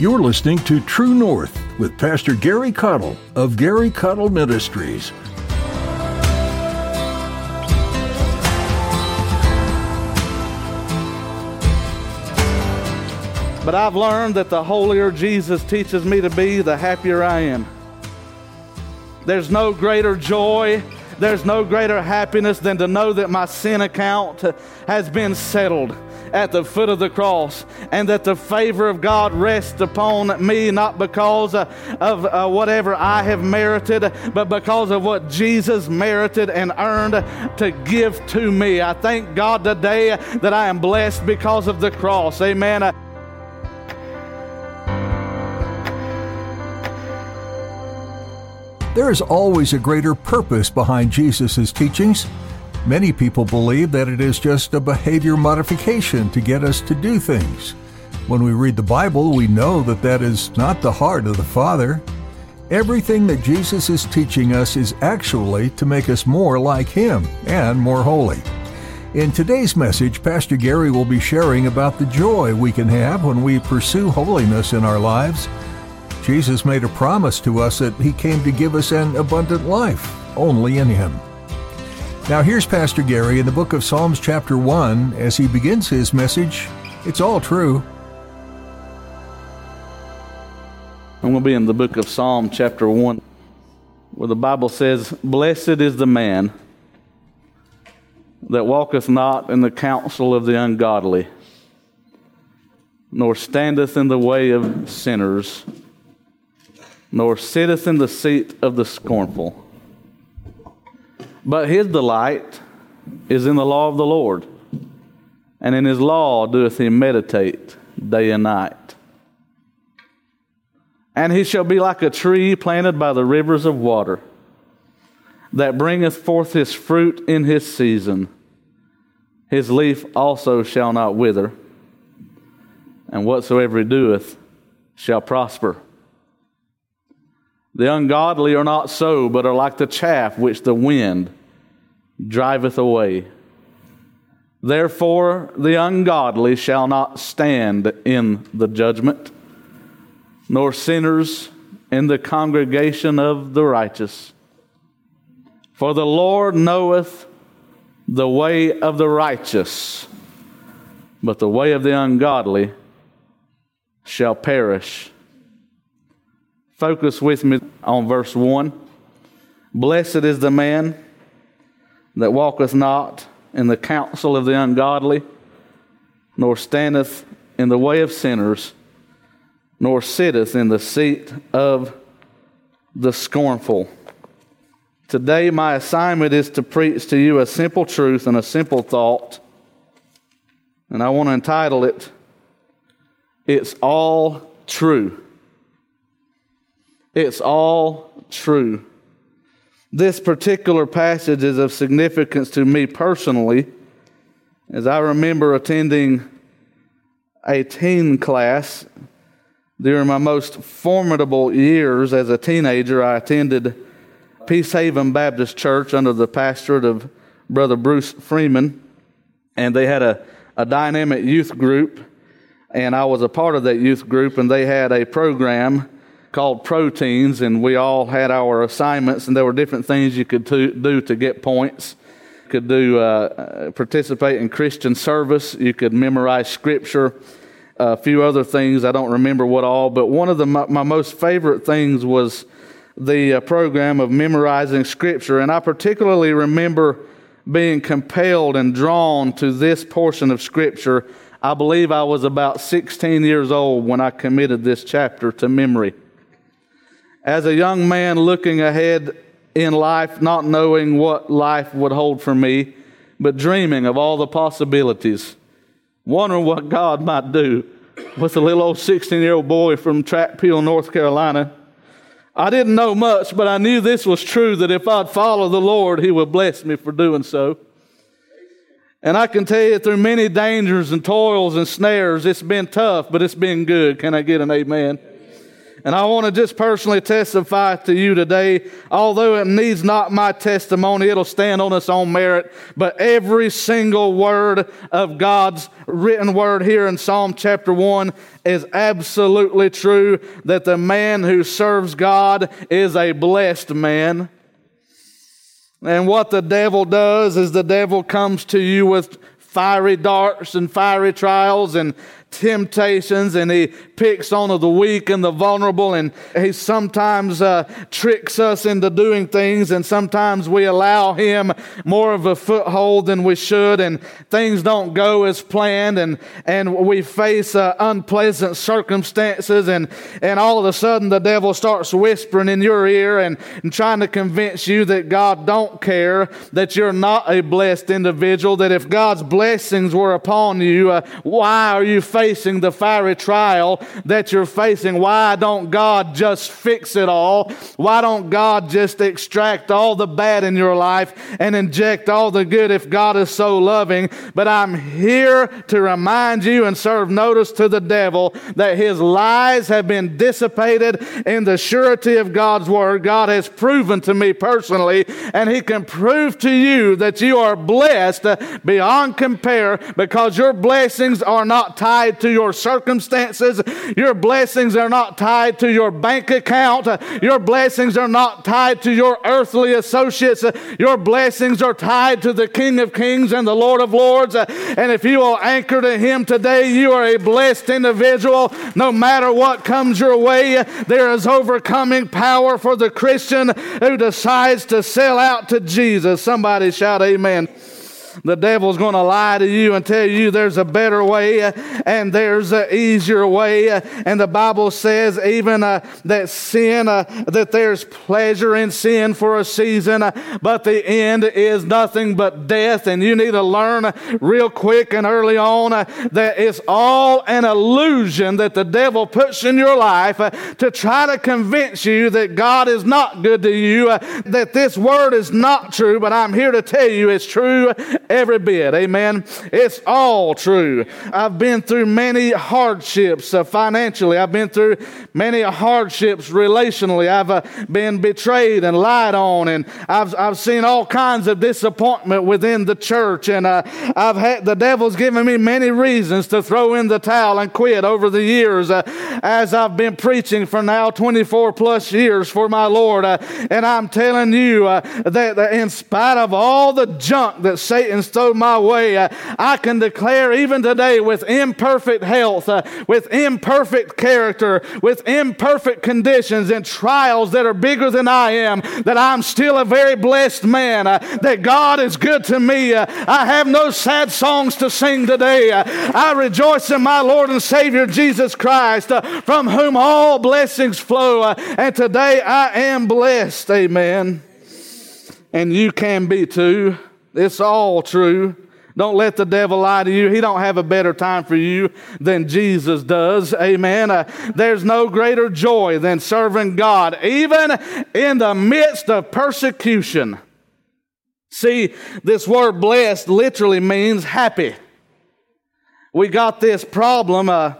You're listening to True North with Pastor Gary Caudill of Gary Caudill Ministries. But I've learned that the holier Jesus teaches me to be, the happier I am. There's no greater joy, there's no greater happiness than to know that my sin account has been settled at the foot of the cross and that the favor of God rests upon me not because uh, of uh, whatever I have merited, but because of what Jesus merited and earned to give to me. I thank God today that I am blessed because of the cross. Amen. There is always a greater purpose behind Jesus' teachings. Many people believe that it is just a behavior modification to get us to do things. When we read the Bible, we know that that is not the heart of the Father. Everything that Jesus is teaching us is actually to make us more like Him and more holy. In today's message, Pastor Gary will be sharing about the joy we can have when we pursue holiness in our lives Jesus made a promise to us that he came to give us an abundant life, only in him. Now, here's Pastor Gary in the book of Psalms, chapter 1, as he begins his message. It's all true. I'm going to be in the book of Psalm, chapter 1, where the Bible says, Blessed is the man that walketh not in the counsel of the ungodly, nor standeth in the way of sinners nor sitteth in the seat of the scornful. But his delight is in the law of the Lord, and in his law doeth he meditate day and night. And he shall be like a tree planted by the rivers of water, that bringeth forth his fruit in his season. His leaf also shall not wither, and whatsoever he doeth shall prosper. The ungodly are not so, but are like the chaff which the wind driveth away. Therefore, the ungodly shall not stand in the judgment, nor sinners in the congregation of the righteous. For the Lord knoweth the way of the righteous, but the way of the ungodly shall perish. Focus with me on verse 1. Blessed is the man that walketh not in the counsel of the ungodly, nor standeth in the way of sinners, nor sitteth in the seat of the scornful. Today, my assignment is to preach to you a simple truth and a simple thought. And I want to entitle it, It's All True. It's all true. This particular passage is of significance to me personally, as I remember attending a teen class during my most formidable years as a teenager. I attended Peace Haven Baptist Church under the pastorate of Brother Bruce Freeman, and they had a, a dynamic youth group, and I was a part of that youth group, and they had a program called Pro-Teens, and we all had our assignments, and there were different things you could to, do to get points. You could do uh, participate in Christian service. You could memorize scripture. A few other things I don't remember what all, but one of the my, my most favorite things was the uh, program of memorizing scripture, and I particularly remember being compelled and drawn to this portion of scripture. I believe I was about 16 years old when I committed this chapter to memory. As a young man looking ahead in life, not knowing what life would hold for me, but dreaming of all the possibilities, wondering what God might do with a little old 16 year old boy from Peel, North Carolina. I didn't know much, but I knew this was true that if I'd follow the Lord, He would bless me for doing so. And I can tell you through many dangers and toils and snares, it's been tough, but it's been good. Can I get an amen? And I want to just personally testify to you today, although it needs not my testimony, it'll stand on its own merit. But every single word of God's written word here in Psalm chapter 1 is absolutely true that the man who serves God is a blessed man. And what the devil does is the devil comes to you with fiery darts and fiery trials and temptations and he picks on the weak and the vulnerable and he sometimes uh, tricks us into doing things and sometimes we allow him more of a foothold than we should and things don't go as planned and, and we face uh, unpleasant circumstances and, and all of a sudden the devil starts whispering in your ear and, and trying to convince you that God don't care, that you're not a blessed individual, that if God's blessings were upon you, uh, why are you the fiery trial that you're facing. Why don't God just fix it all? Why don't God just extract all the bad in your life and inject all the good if God is so loving? But I'm here to remind you and serve notice to the devil that his lies have been dissipated in the surety of God's word. God has proven to me personally, and he can prove to you that you are blessed beyond compare because your blessings are not tied tied to your circumstances. Your blessings are not tied to your bank account. Your blessings are not tied to your earthly associates. Your blessings are tied to the King of Kings and the Lord of Lords. And if you will anchor to Him today, you are a blessed individual. No matter what comes your way, there is overcoming power for the Christian who decides to sell out to Jesus. Somebody shout, Amen the devil's going to lie to you and tell you there's a better way and there's an easier way. And the Bible says even uh, that sin, uh, that there's pleasure in sin for a season, uh, but the end is nothing but death. And you need to learn real quick and early on uh, that it's all an illusion that the devil puts in your life uh, to try to convince you that God is not good to you, uh, that this word is not true. But I'm here to tell you it's true Every bit. Amen. It's all true. I've been through many hardships uh, financially. I've been through many hardships relationally. I've uh, been betrayed and lied on, and I've, I've seen all kinds of disappointment within the church. And uh, I've had the devil's given me many reasons to throw in the towel and quit over the years uh, as I've been preaching for now 24 plus years for my Lord. Uh, and I'm telling you uh, that, that in spite of all the junk that Satan and stowed my way. Uh, I can declare even today with imperfect health, uh, with imperfect character, with imperfect conditions and trials that are bigger than I am, that I'm still a very blessed man, uh, that God is good to me. I have no sad songs to sing today. I rejoice in my Lord and Savior Jesus Christ, from whom all blessings flow. and today I am blessed. Amen. And you can be too. It's all true. Don't let the devil lie to you. He don't have a better time for you than Jesus does. Amen. Uh, there's no greater joy than serving God, even in the midst of persecution. See, this word blessed literally means happy. We got this problem uh,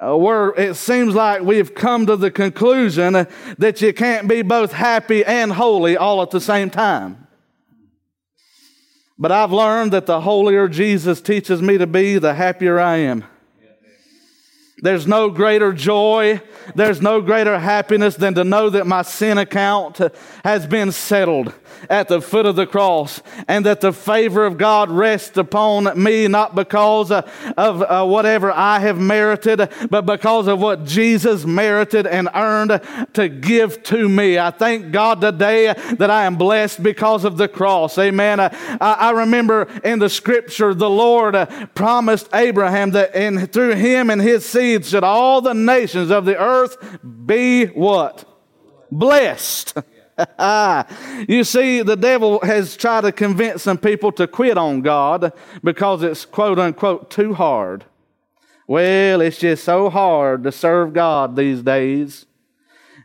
uh, where it seems like we've come to the conclusion that you can't be both happy and holy all at the same time. But I've learned that the holier Jesus teaches me to be, the happier I am. There's no greater joy, there's no greater happiness than to know that my sin account has been settled at the foot of the cross and that the favor of God rests upon me, not because uh, of uh, whatever I have merited, but because of what Jesus merited and earned to give to me. I thank God today that I am blessed because of the cross. Amen. Uh, I, remember in the scripture, the Lord promised Abraham that in, through him and his seed should all the nations of the earth be what? Blessed. you see, the devil has tried to convince some people to quit on God because it's quote unquote too hard. Well, it's just so hard to serve God these days.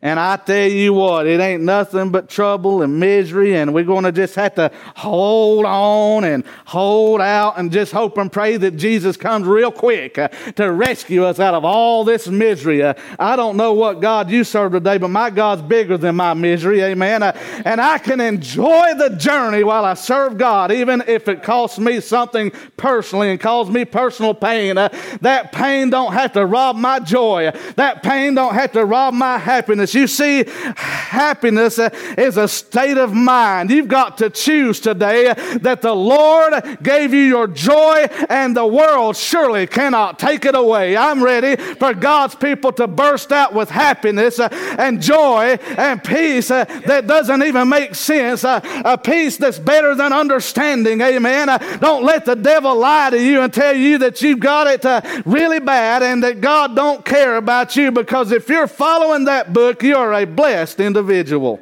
And I tell you what, it ain't nothing but trouble and misery, and we're going to just have to hold on and hold out and just hope and pray that Jesus comes real quick uh, to rescue us out of all this misery. Uh, I don't know what God you serve today, but my God's bigger than my misery, amen. Uh, and I can enjoy the journey while I serve God, even if it costs me something personally and cause me personal pain. Uh, that pain don't have to rob my joy, that pain don't have to rob my happiness happiness. You see, happiness uh, is a state of mind. You've got to choose today that the Lord gave you your joy and the world surely cannot take it away. I'm ready for God's people to burst out with happiness uh, and joy and peace uh, that doesn't even make sense. A peace that's better than understanding. Amen. Don't let the devil lie to you and tell you that you've got it really bad and that God don't care about you because if you're following that book, look, you are a blessed individual.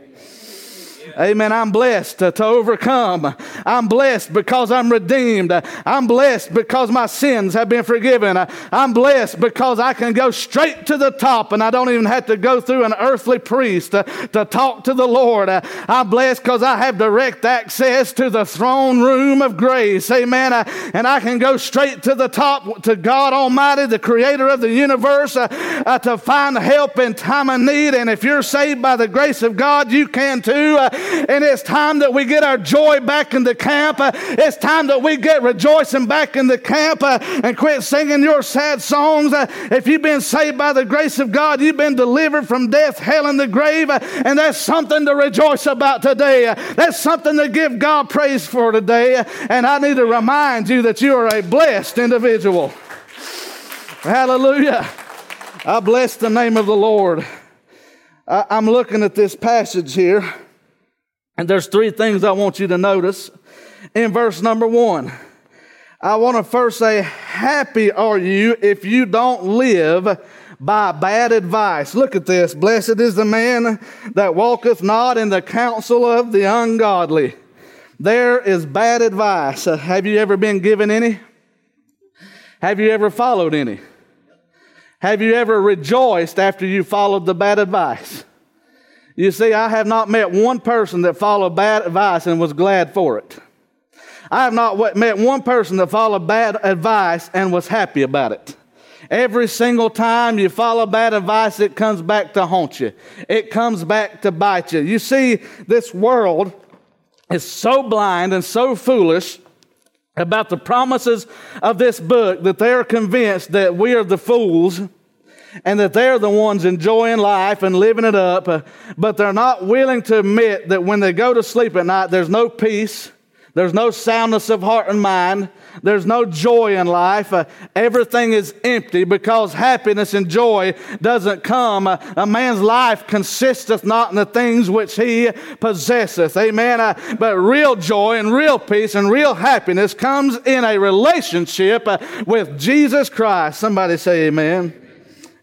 Amen. I'm blessed to, overcome. I'm blessed because I'm redeemed. I'm blessed because my sins have been forgiven. I'm blessed because I can go straight to the top and I don't even have to go through an earthly priest to, to talk to the Lord. I'm blessed because I have direct access to the throne room of grace. Amen. And I can go straight to the top to God Almighty, the creator of the universe, uh, to find help in time of need. And if you're saved by the grace of God, you can too. Uh, and it's time that we get our joy back in the camp. It's time that we get rejoicing back in the camp and quit singing your sad songs. If you've been saved by the grace of God, you've been delivered from death, hell, and the grave, and that's something to rejoice about today. That's something to give God praise for today. And I need to remind you that you are a blessed individual. Hallelujah. I bless the name of the Lord. I'm looking at this passage here. And there's three things I want you to notice in verse number one. I want to first say, Happy are you if you don't live by bad advice. Look at this. Blessed is the man that walketh not in the counsel of the ungodly. There is bad advice. Have you ever been given any? Have you ever followed any? Have you ever rejoiced after you followed the bad advice? You see, I have not met one person that followed bad advice and was glad for it. I have not met one person that followed bad advice and was happy about it. Every single time you follow bad advice, it comes back to haunt you. It comes back to bite you. You see, this world is so blind and so foolish about the promises of this book that they are convinced that we are the fools and that they're the ones enjoying life and living it up, but they're not willing to admit that when they go to sleep at night, there's no peace, there's no soundness of heart and mind, there's no joy in life. Everything is empty because happiness and joy doesn't come. A man's life consisteth not in the things which he possesseth. Amen. Uh, but real joy and real peace and real happiness comes in a relationship uh, with Jesus Christ. Somebody say amen.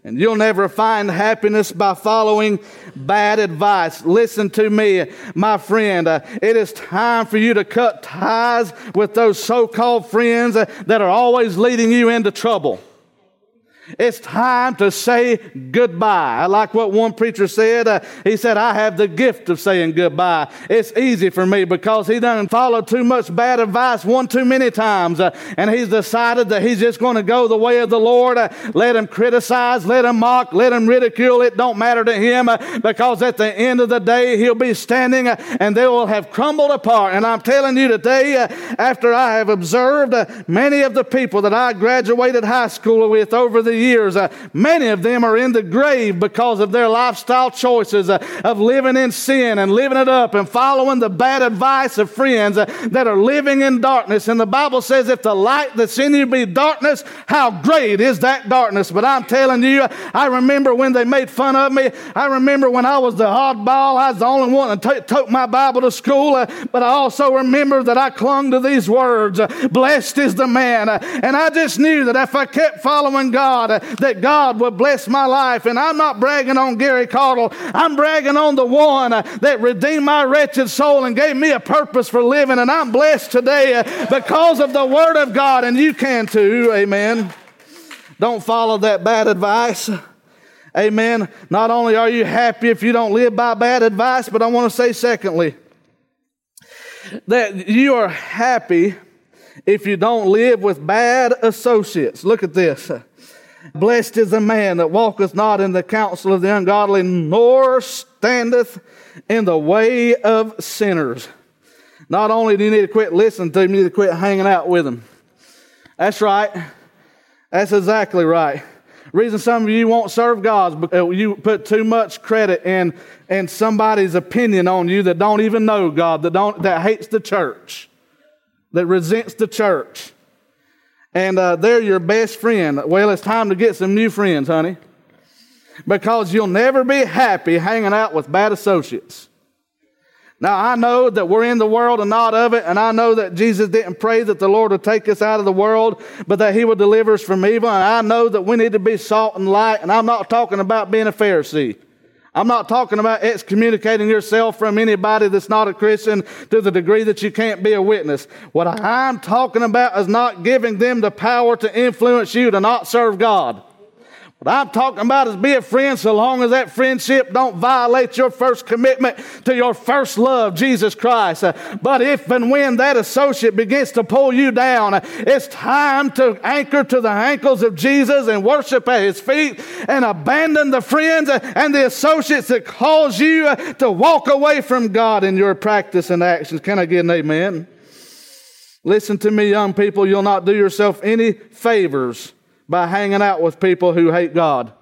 And you'll never find happiness by following bad advice. Listen to me, my friend. Uh, it is time for you to cut ties with those so called friends uh, that are always leading you into trouble. It's time to say goodbye. I like what one preacher said. Uh, he said, I have the gift of saying goodbye. It's easy for me because he done followed too much bad advice one too many times. Uh, and he's decided that he's just going to go the way of the Lord. Uh, let him criticize, let him mock, let him ridicule. It don't matter to him uh, because at the end of the day, he'll be standing uh, and they will have crumbled apart. And I'm telling you today, uh, after I have observed many of the people that I graduated high school with over the years. Uh, many of them are in the grave because of their lifestyle choices uh, of living in sin and living it up and following the bad advice of friends uh, that are living in darkness. And the Bible says, if the light that's in you be darkness, how great is that darkness? But I'm telling you, I remember when they made fun of me. I remember when I was the oddball. I was the only one that took my Bible to school. Uh, but I also remember that I clung to these words, blessed is the man. And I just knew that if I kept following God, that God would bless my life. And I'm not bragging on Gary Caudill. I'm bragging on the one that redeemed my wretched soul and gave me a purpose for living. And I'm blessed today because of the Word of God. And you can too. Amen. Don't follow that bad advice. Amen. Not only are you happy if you don't live by bad advice, but I want to say, secondly, that you are happy if you don't live with bad associates. Look at this. Blessed is the man that walketh not in the counsel of the ungodly, nor standeth in the way of sinners. Not only do you need to quit listening to them, you need to quit hanging out with them. That's right. That's exactly right. Reason some of you won't serve God is because you put too much credit in, in somebody's opinion on you that don't even know God, that, don't, that hates the church, that resents the church. And uh, they're your best friend. Well, it's time to get some new friends, honey. Because you'll never be happy hanging out with bad associates. Now, I know that we're in the world and not of it, and I know that Jesus didn't pray that the Lord would take us out of the world, but that He would deliver us from evil. And I know that we need to be salt and light, and I'm not talking about being a Pharisee. I'm not talking about excommunicating yourself from anybody that's not a Christian to the degree that you can't be a witness. What I'm talking about is not giving them the power to influence you to not serve God. What I'm talking about is be a friend so long as that friendship don't violate your first commitment to your first love, Jesus Christ. Uh, but if and when that associate begins to pull you down, uh, it's time to anchor to the ankles of Jesus and worship at his feet and abandon the friends uh, and the associates that cause you to walk away from God in your practice and actions. Can I get an amen? Listen to me, young people. You'll not do yourself any favors by hanging out with people who hate God.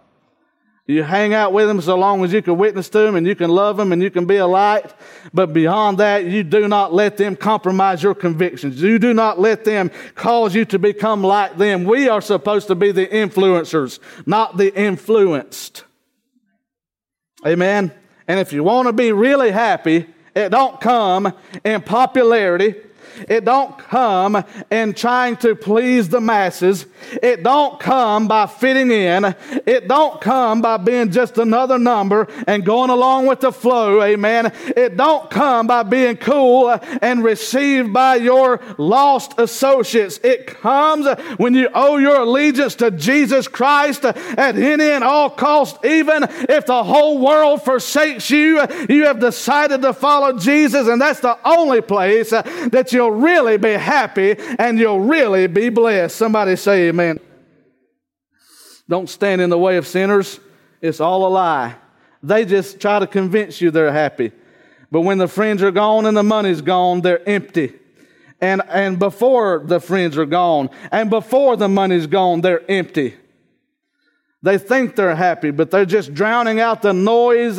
You hang out with them so long as you can witness to them and you can love them and you can be a light. But beyond that, you do not let them compromise your convictions. You do not let them cause you to become like them. We are supposed to be the influencers, not the influenced. Amen. And if you want to be really happy, it don't come in popularity. It don't come in trying to please the masses. It don't come by fitting in. It don't come by being just another number and going along with the flow. Amen. It don't come by being cool and received by your lost associates. It comes when you owe your allegiance to Jesus Christ at any and all cost. Even if the whole world forsakes you, you have decided to follow Jesus, and that's the only place that you'll really be happy and you'll really be blessed. Somebody say amen. Don't stand in the way of sinners. It's all a lie. They just try to convince you they're happy. But when the friends are gone and the money's gone, they're empty. And, and before the friends are gone and before the money's gone, they're empty. They think they're happy, but they're just drowning out the noise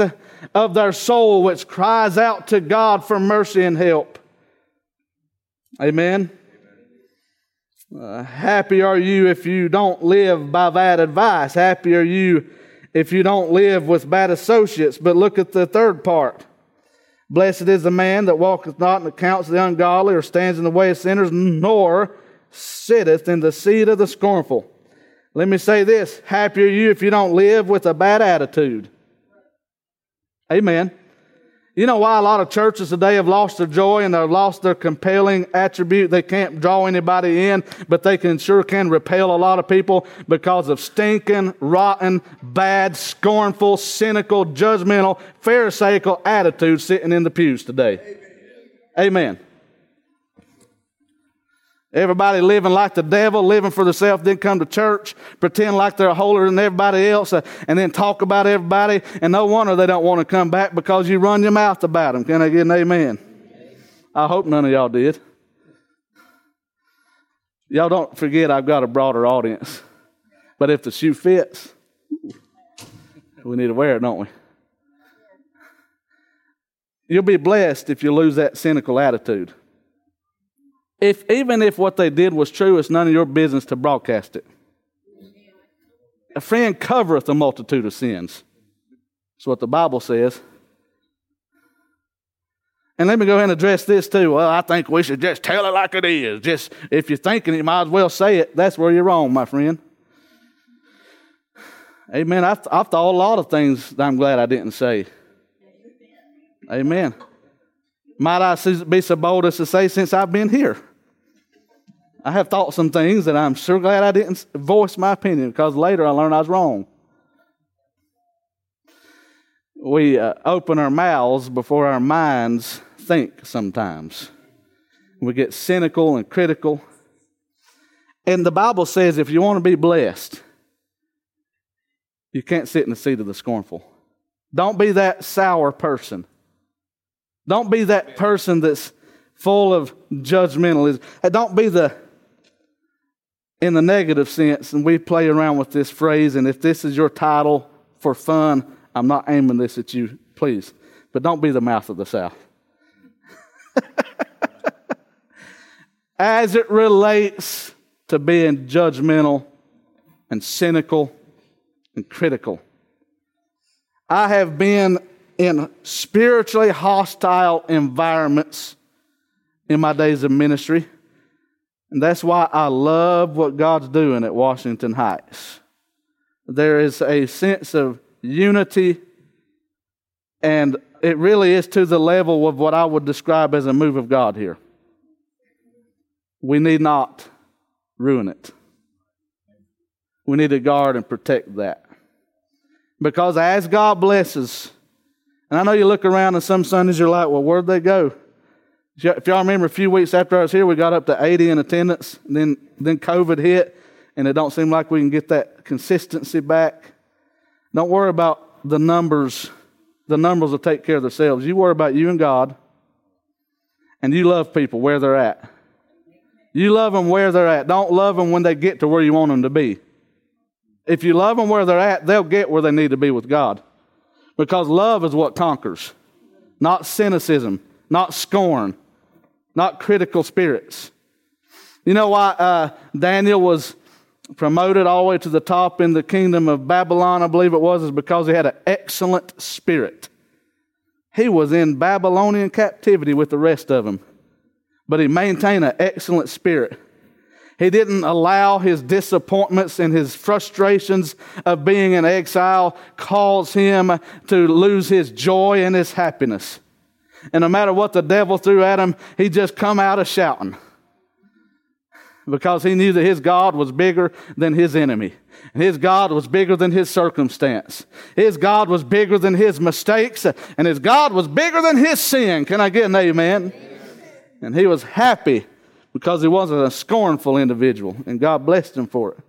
of their soul, which cries out to God for mercy and help. Amen. Uh, happy are you if you don't live by bad advice. Happy are you if you don't live with bad associates. But look at the third part. Blessed is the man that walketh not in the counts of the ungodly, or stands in the way of sinners, nor sitteth in the seat of the scornful. Let me say this happy are you if you don't live with a bad attitude. Amen. You know why a lot of churches today have lost their joy and they've lost their compelling attribute? They can't draw anybody in, but they can sure can repel a lot of people because of stinking, rotten, bad, scornful, cynical, judgmental, pharisaical attitudes sitting in the pews today. Amen. Amen. Everybody living like the devil, living for themselves, then come to church, pretend like they're holier than everybody else, uh, and then talk about everybody. And no wonder they don't want to come back because you run your mouth about them. Can I get an amen? I hope none of y'all did. Y'all don't forget I've got a broader audience. But if the shoe fits, we need to wear it, don't we? You'll be blessed if you lose that cynical attitude if even if what they did was true, it's none of your business to broadcast it. A friend covereth a multitude of sins. That's what the Bible says. And let me go ahead and address this too. Well, I think we should just tell it like it is. Just if you're thinking you might as well say it. That's where you're wrong, my friend. Amen. I've, I've thought a lot of things that I'm glad I didn't say. Amen. Might I be so bold as to say since I've been here? I have thought some things that I'm sure glad I didn't voice my opinion because later I learned I was wrong. we uh, open our mouths before our minds think sometimes. We get cynical and critical. And the Bible says if you want to be blessed, you can't sit in the seat of the scornful. Don't be that sour person. Don't be that person that's full of judgmentalism. Don't be the, in the negative sense, and we play around with this phrase, and if this is your title for fun, I'm not aiming this at you, please. But don't be the mouth of the South. As it relates to being judgmental and cynical and critical. I have been in spiritually hostile environments in my days of ministry. And that's why I love what God's doing at Washington Heights. There is a sense of unity, and it really is to the level of what I would describe as a move of God here. We need not ruin it. We need to guard and protect that. Because as God blesses, and I know you look around and some Sundays you're like, well, where'd they go? If y'all remember a few weeks after I was here, we got up to 80 in attendance, then, then COVID hit, and it don't seem like we can get that consistency back. Don't worry about the numbers. The numbers will take care of themselves. You worry about you and God, and you love people where they're at. You love them where they're at. Don't love them when they get to where you want them to be. If you love them where they're at, they'll get where they need to be with God. Because love is what conquers, not cynicism, not scorn, not critical spirits. You know why uh, Daniel was promoted all the way to the top in the kingdom of Babylon, I believe it was, is because he had an excellent spirit. He was in Babylonian captivity with the rest of them, but he maintained an excellent spirit. He didn't allow his disappointments and his frustrations of being in exile cause him to lose his joy and his happiness. And no matter what the devil threw at him, he just come out of shouting because he knew that his God was bigger than his enemy. And his God was bigger than his circumstance. His God was bigger than his mistakes. And his God was bigger than his sin. Can I get an amen? And he was happy because he wasn't a scornful individual. And God blessed him for it.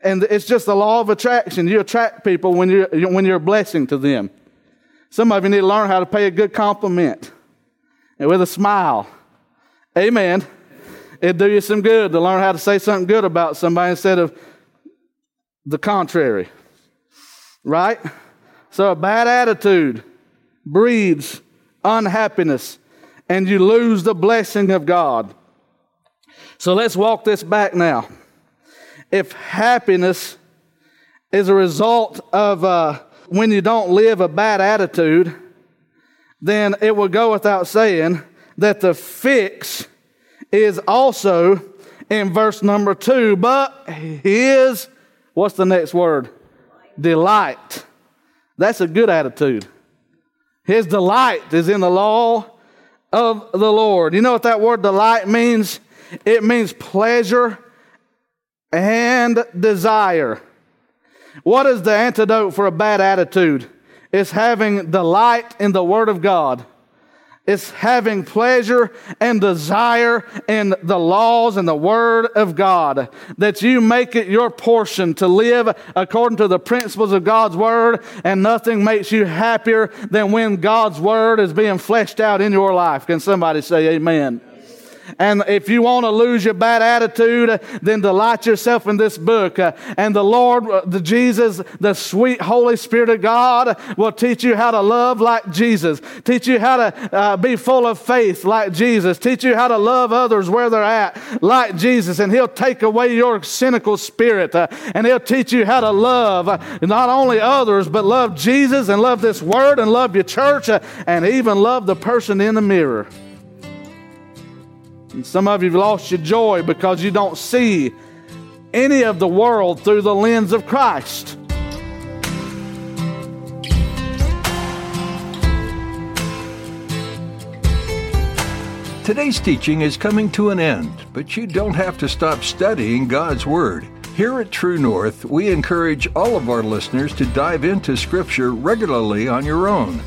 And it's just the law of attraction. You attract people when you're, when you're a blessing to them. Some of you need to learn how to pay a good compliment and with a smile. Amen. It'd do you some good to learn how to say something good about somebody instead of the contrary. Right? So a bad attitude breeds unhappiness and you lose the blessing of God. So let's walk this back now. If happiness is a result of uh, when you don't live a bad attitude, then it will go without saying that the fix is also in verse number two, but his, what's the next word? Delight. That's a good attitude. His delight is in the law of the Lord. You know what that word delight means? It means pleasure and desire. What is the antidote for a bad attitude? It's having delight in the Word of God. It's having pleasure and desire in the laws and the Word of God. That you make it your portion to live according to the principles of God's Word, and nothing makes you happier than when God's Word is being fleshed out in your life. Can somebody say amen? And if you want to lose your bad attitude, then delight yourself in this book. And the Lord, the Jesus, the sweet Holy Spirit of God will teach you how to love like Jesus, teach you how to uh, be full of faith like Jesus, teach you how to love others where they're at like Jesus. And He'll take away your cynical spirit uh, and He'll teach you how to love uh, not only others, but love Jesus and love this word and love your church uh, and even love the person in the mirror. And some of you have lost your joy because you don't see any of the world through the lens of Christ. Today's teaching is coming to an end, but you don't have to stop studying God's Word. Here at True North, we encourage all of our listeners to dive into Scripture regularly on your own.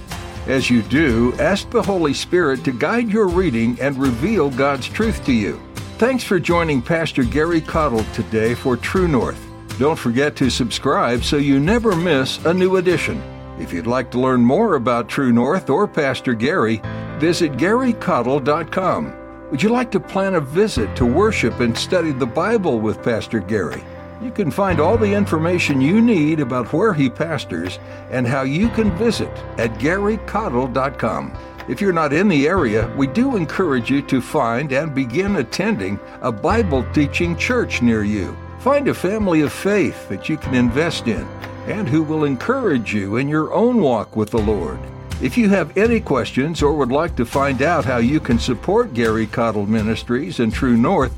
As you do, ask the Holy Spirit to guide your reading and reveal God's truth to you. Thanks for joining Pastor Gary Caudill today for True North. Don't forget to subscribe so you never miss a new edition. If you'd like to learn more about True North or Pastor Gary, visit garycaudill.com. Would you like to plan a visit to worship and study the Bible with Pastor Gary? You can find all the information you need about where he pastors and how you can visit at garycaudill.com. If you're not in the area, we do encourage you to find and begin attending a Bible teaching church near you. Find a family of faith that you can invest in and who will encourage you in your own walk with the Lord. If you have any questions or would like to find out how you can support Gary Caudill Ministries and True North,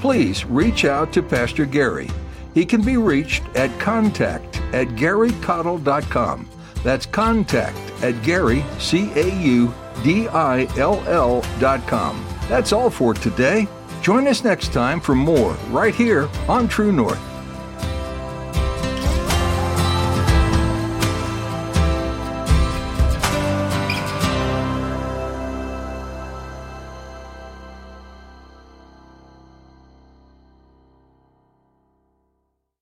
please reach out to Pastor Gary. He can be reached at contact at garycaudill.com. That's contact at Gary, C A U D I L L dot com. That's all for today. Join us next time for more right here on True North.